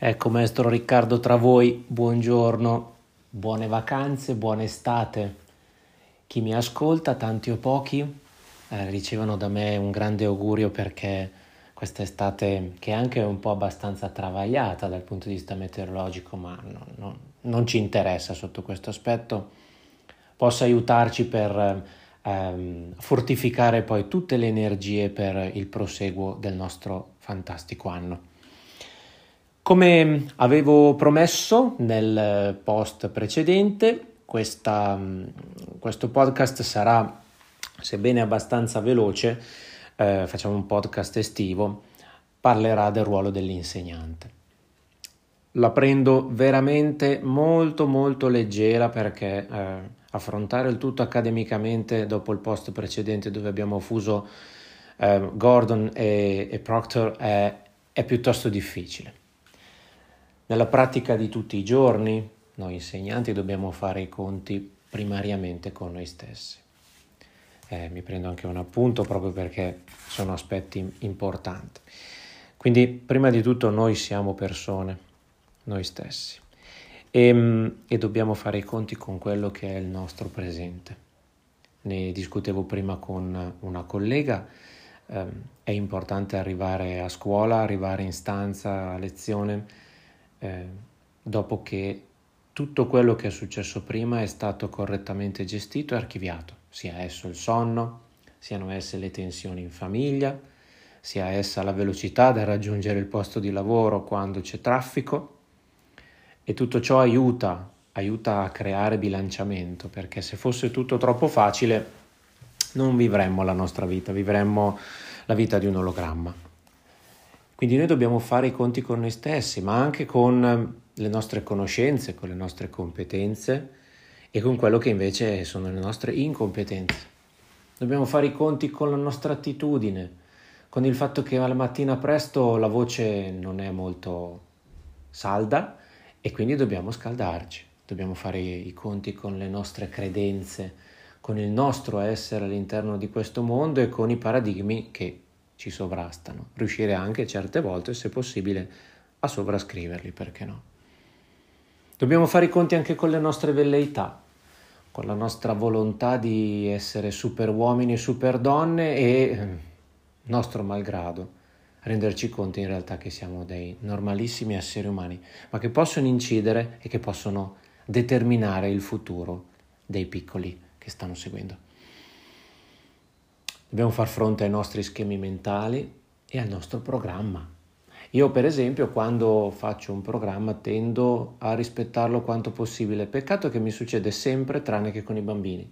Ecco, maestro Riccardo tra voi, buongiorno, buone vacanze, buona estate. Chi mi ascolta, tanti o pochi, eh, ricevono da me un grande augurio perché questa estate, che è anche un po' abbastanza travagliata dal punto di vista meteorologico, ma non, non, non ci interessa sotto questo aspetto, possa aiutarci per ehm, fortificare poi tutte le energie per il proseguo del nostro fantastico anno. Come avevo promesso nel post precedente, questa, questo podcast sarà, sebbene abbastanza veloce, eh, facciamo un podcast estivo, parlerà del ruolo dell'insegnante. La prendo veramente molto molto leggera perché eh, affrontare il tutto accademicamente dopo il post precedente dove abbiamo fuso eh, Gordon e, e Proctor è, è piuttosto difficile. Nella pratica di tutti i giorni, noi insegnanti dobbiamo fare i conti primariamente con noi stessi. Eh, mi prendo anche un appunto proprio perché sono aspetti importanti. Quindi, prima di tutto, noi siamo persone, noi stessi, e, e dobbiamo fare i conti con quello che è il nostro presente. Ne discutevo prima con una collega, eh, è importante arrivare a scuola, arrivare in stanza, a lezione, eh, dopo che tutto quello che è successo prima è stato correttamente gestito e archiviato, sia esso il sonno, siano esse le tensioni in famiglia, sia essa la velocità da raggiungere il posto di lavoro quando c'è traffico e tutto ciò aiuta, aiuta a creare bilanciamento perché se fosse tutto troppo facile non vivremmo la nostra vita, vivremmo la vita di un ologramma. Quindi noi dobbiamo fare i conti con noi stessi, ma anche con ehm, le nostre conoscenze, con le nostre competenze e con quello che invece sono le nostre incompetenze. Dobbiamo fare i conti con la nostra attitudine, con il fatto che alla mattina presto la voce non è molto salda e quindi dobbiamo scaldarci, dobbiamo fare i conti con le nostre credenze, con il nostro essere all'interno di questo mondo e con i paradigmi che ci sovrastano, riuscire anche certe volte, se possibile, a sovrascriverli, perché no? Dobbiamo fare i conti anche con le nostre velleità, con la nostra volontà di essere super uomini e super donne e, nostro malgrado, renderci conto in realtà che siamo dei normalissimi esseri umani, ma che possono incidere e che possono determinare il futuro dei piccoli che stanno seguendo. Dobbiamo far fronte ai nostri schemi mentali e al nostro programma. Io per esempio quando faccio un programma tendo a rispettarlo quanto possibile, peccato che mi succede sempre tranne che con i bambini.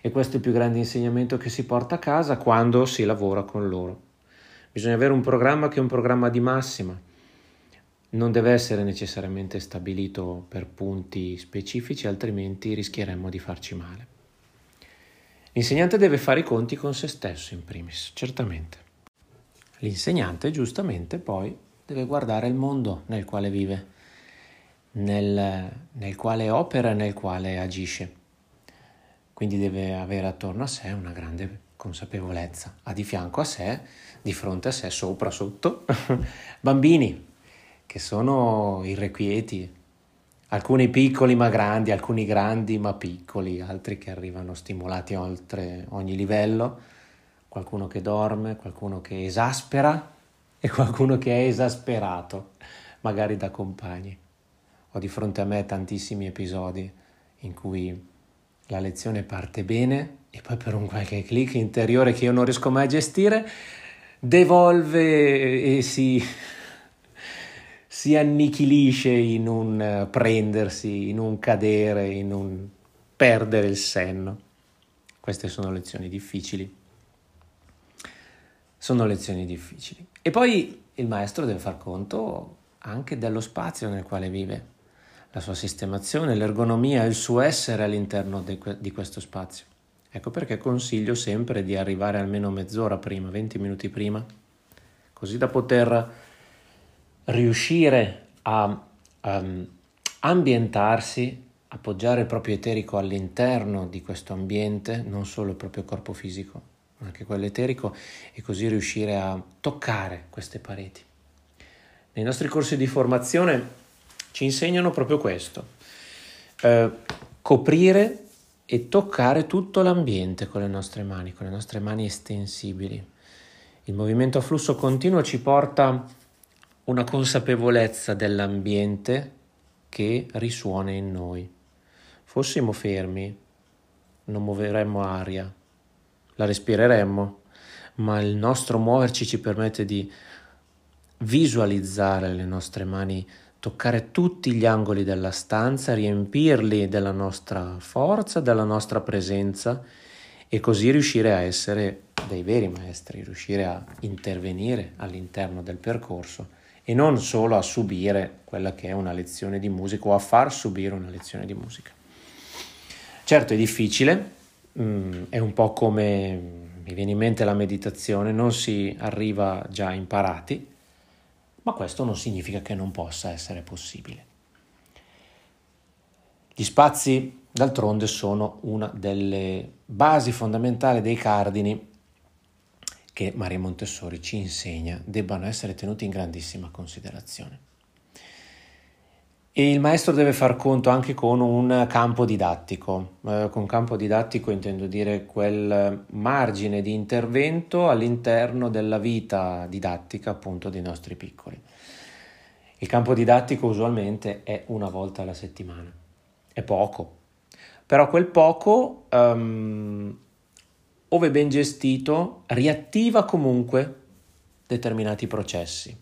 E questo è il più grande insegnamento che si porta a casa quando si lavora con loro. Bisogna avere un programma che è un programma di massima. Non deve essere necessariamente stabilito per punti specifici, altrimenti rischieremmo di farci male. L'insegnante deve fare i conti con se stesso in primis, certamente. L'insegnante giustamente poi deve guardare il mondo nel quale vive, nel, nel quale opera e nel quale agisce. Quindi deve avere attorno a sé una grande consapevolezza, ha di fianco a sé, di fronte a sé, sopra, sotto, bambini che sono irrequieti, alcuni piccoli ma grandi, alcuni grandi ma piccoli, altri che arrivano stimolati oltre ogni livello, qualcuno che dorme, qualcuno che esaspera e qualcuno che è esasperato, magari da compagni. Ho di fronte a me tantissimi episodi in cui la lezione parte bene e poi per un qualche clic interiore che io non riesco mai a gestire, devolve e si si annichilisce in un eh, prendersi, in un cadere, in un perdere il senno. Queste sono lezioni difficili. Sono lezioni difficili. E poi il maestro deve far conto anche dello spazio nel quale vive, la sua sistemazione, l'ergonomia, il suo essere all'interno di questo spazio. Ecco perché consiglio sempre di arrivare almeno mezz'ora prima, 20 minuti prima, così da poter riuscire a um, ambientarsi, appoggiare il proprio eterico all'interno di questo ambiente, non solo il proprio corpo fisico, ma anche quello eterico, e così riuscire a toccare queste pareti. nei nostri corsi di formazione ci insegnano proprio questo, eh, coprire e toccare tutto l'ambiente con le nostre mani, con le nostre mani estensibili. Il movimento a flusso continuo ci porta una consapevolezza dell'ambiente che risuona in noi. Fossimo fermi, non muoveremmo aria, la respireremmo, ma il nostro muoverci ci permette di visualizzare le nostre mani, toccare tutti gli angoli della stanza, riempirli della nostra forza, della nostra presenza e così riuscire a essere dei veri maestri, riuscire a intervenire all'interno del percorso e non solo a subire quella che è una lezione di musica o a far subire una lezione di musica. Certo è difficile, mm, è un po' come mi viene in mente la meditazione, non si arriva già imparati, ma questo non significa che non possa essere possibile. Gli spazi, d'altronde, sono una delle basi fondamentali dei cardini che Maria Montessori ci insegna debbano essere tenuti in grandissima considerazione. E il maestro deve far conto anche con un campo didattico. Eh, con campo didattico intendo dire quel margine di intervento all'interno della vita didattica appunto dei nostri piccoli. Il campo didattico usualmente è una volta alla settimana. È poco. Però quel poco, um, ove ben gestito, riattiva comunque determinati processi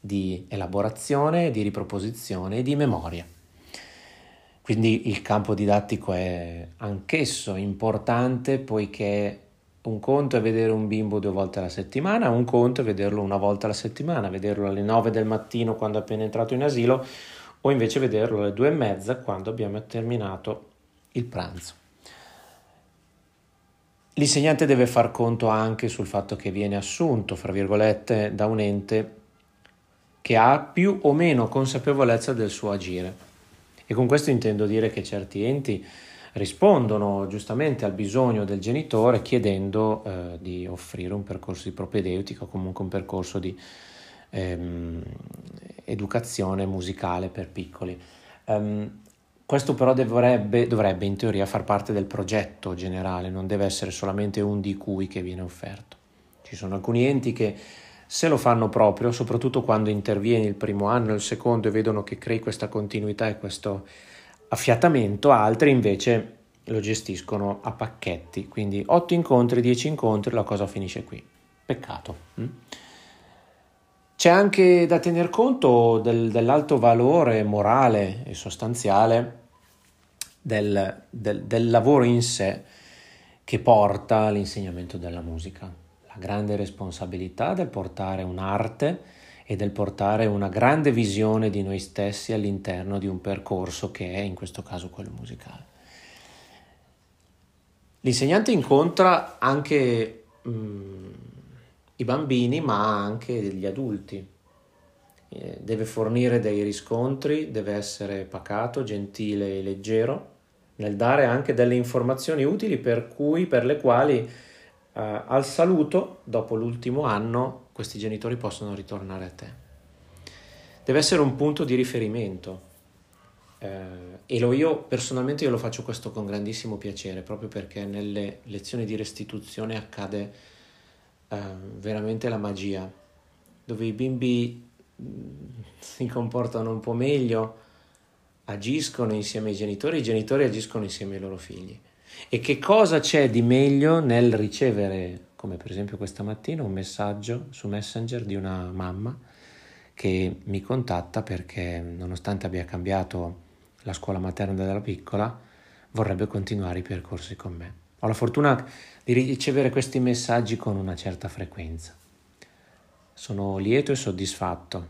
di elaborazione, di riproposizione e di memoria. Quindi il campo didattico è anch'esso importante poiché un conto è vedere un bimbo due volte alla settimana, un conto è vederlo una volta alla settimana, vederlo alle nove del mattino quando è appena entrato in asilo o invece vederlo alle due e mezza quando abbiamo terminato il pranzo. L'insegnante deve far conto anche sul fatto che viene assunto, fra virgolette, da un ente che ha più o meno consapevolezza del suo agire. E con questo intendo dire che certi enti rispondono giustamente al bisogno del genitore chiedendo eh, di offrire un percorso di propedeutica o comunque un percorso di ehm, educazione musicale per piccoli. Um, questo però dovrebbe, dovrebbe in teoria far parte del progetto generale, non deve essere solamente un di cui che viene offerto. Ci sono alcuni enti che se lo fanno proprio, soprattutto quando intervieni il primo anno, il secondo e vedono che crei questa continuità e questo affiatamento, altri invece lo gestiscono a pacchetti, quindi 8 incontri, 10 incontri, la cosa finisce qui. Peccato. Mm? C'è anche da tener conto del, dell'alto valore morale e sostanziale del, del, del lavoro in sé che porta all'insegnamento della musica grande responsabilità del portare un'arte e del portare una grande visione di noi stessi all'interno di un percorso che è in questo caso quello musicale. L'insegnante incontra anche mm, i bambini ma anche gli adulti, eh, deve fornire dei riscontri, deve essere pacato, gentile e leggero nel dare anche delle informazioni utili per cui, per le quali Uh, al saluto, dopo l'ultimo anno, questi genitori possono ritornare a te. Deve essere un punto di riferimento. Uh, e lo io personalmente io lo faccio questo con grandissimo piacere, proprio perché nelle lezioni di restituzione accade uh, veramente la magia, dove i bimbi mm, si comportano un po' meglio, agiscono insieme ai genitori, i genitori agiscono insieme ai loro figli. E che cosa c'è di meglio nel ricevere, come per esempio questa mattina, un messaggio su Messenger di una mamma che mi contatta perché nonostante abbia cambiato la scuola materna della piccola, vorrebbe continuare i percorsi con me. Ho la fortuna di ricevere questi messaggi con una certa frequenza. Sono lieto e soddisfatto.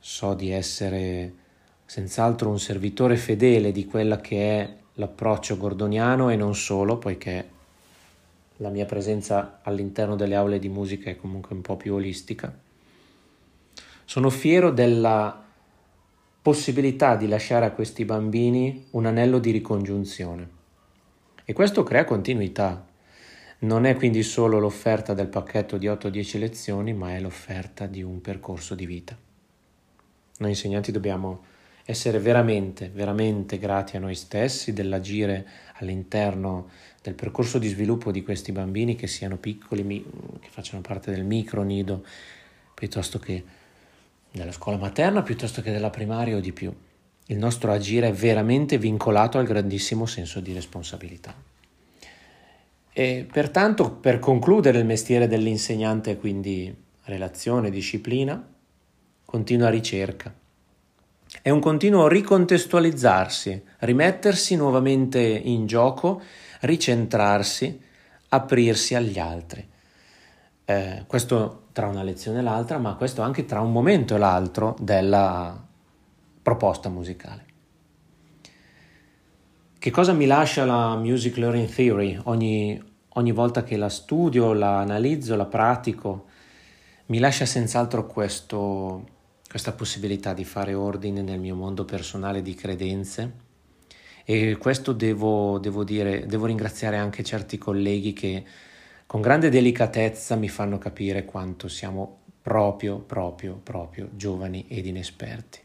So di essere senz'altro un servitore fedele di quella che è l'approccio gordoniano e non solo, poiché la mia presenza all'interno delle aule di musica è comunque un po' più olistica. Sono fiero della possibilità di lasciare a questi bambini un anello di ricongiunzione e questo crea continuità. Non è quindi solo l'offerta del pacchetto di 8-10 lezioni, ma è l'offerta di un percorso di vita. Noi insegnanti dobbiamo essere veramente, veramente grati a noi stessi dell'agire all'interno del percorso di sviluppo di questi bambini che siano piccoli, che facciano parte del micro nido, piuttosto che della scuola materna, piuttosto che della primaria o di più. Il nostro agire è veramente vincolato al grandissimo senso di responsabilità. E pertanto, per concludere il mestiere dell'insegnante, quindi relazione, disciplina, continua ricerca. È un continuo ricontestualizzarsi, rimettersi nuovamente in gioco, ricentrarsi, aprirsi agli altri. Eh, questo tra una lezione e l'altra, ma questo anche tra un momento e l'altro della proposta musicale. Che cosa mi lascia la Music Learning Theory ogni, ogni volta che la studio, la analizzo, la pratico? Mi lascia senz'altro questo, questa possibilità di fare ordine nel mio mondo personale di credenze e questo devo, devo dire, devo ringraziare anche certi colleghi che con grande delicatezza mi fanno capire quanto siamo proprio, proprio, proprio giovani ed inesperti.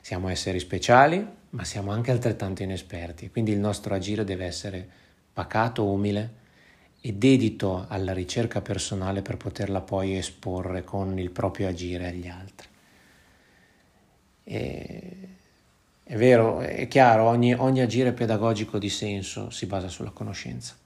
Siamo esseri speciali, ma siamo anche altrettanto inesperti, quindi il nostro agire deve essere pacato, umile e dedito alla ricerca personale per poterla poi esporre con il proprio agire agli altri. E è vero, è chiaro, ogni, ogni agire pedagogico di senso si basa sulla conoscenza.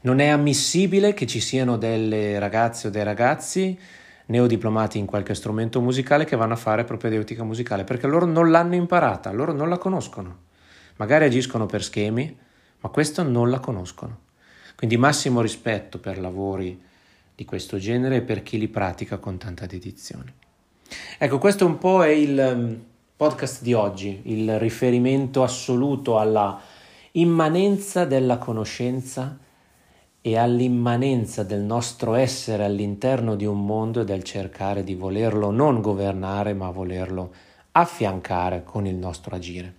Non è ammissibile che ci siano delle ragazze o dei ragazzi neodiplomati in qualche strumento musicale che vanno a fare propedeutica musicale perché loro non l'hanno imparata, loro non la conoscono. Magari agiscono per schemi, ma questo non la conoscono. Quindi massimo rispetto per lavori di questo genere e per chi li pratica con tanta dedizione. Ecco, questo un po' è il um, podcast di oggi, il riferimento assoluto alla immanenza della conoscenza e all'immanenza del nostro essere all'interno di un mondo e del cercare di volerlo non governare ma volerlo affiancare con il nostro agire,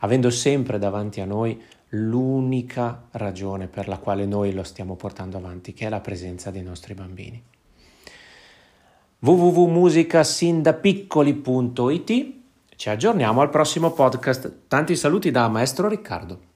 avendo sempre davanti a noi l'unica ragione per la quale noi lo stiamo portando avanti, che è la presenza dei nostri bambini. www.musicasindapiccoli.it Ci aggiorniamo al prossimo podcast. Tanti saluti da Maestro Riccardo.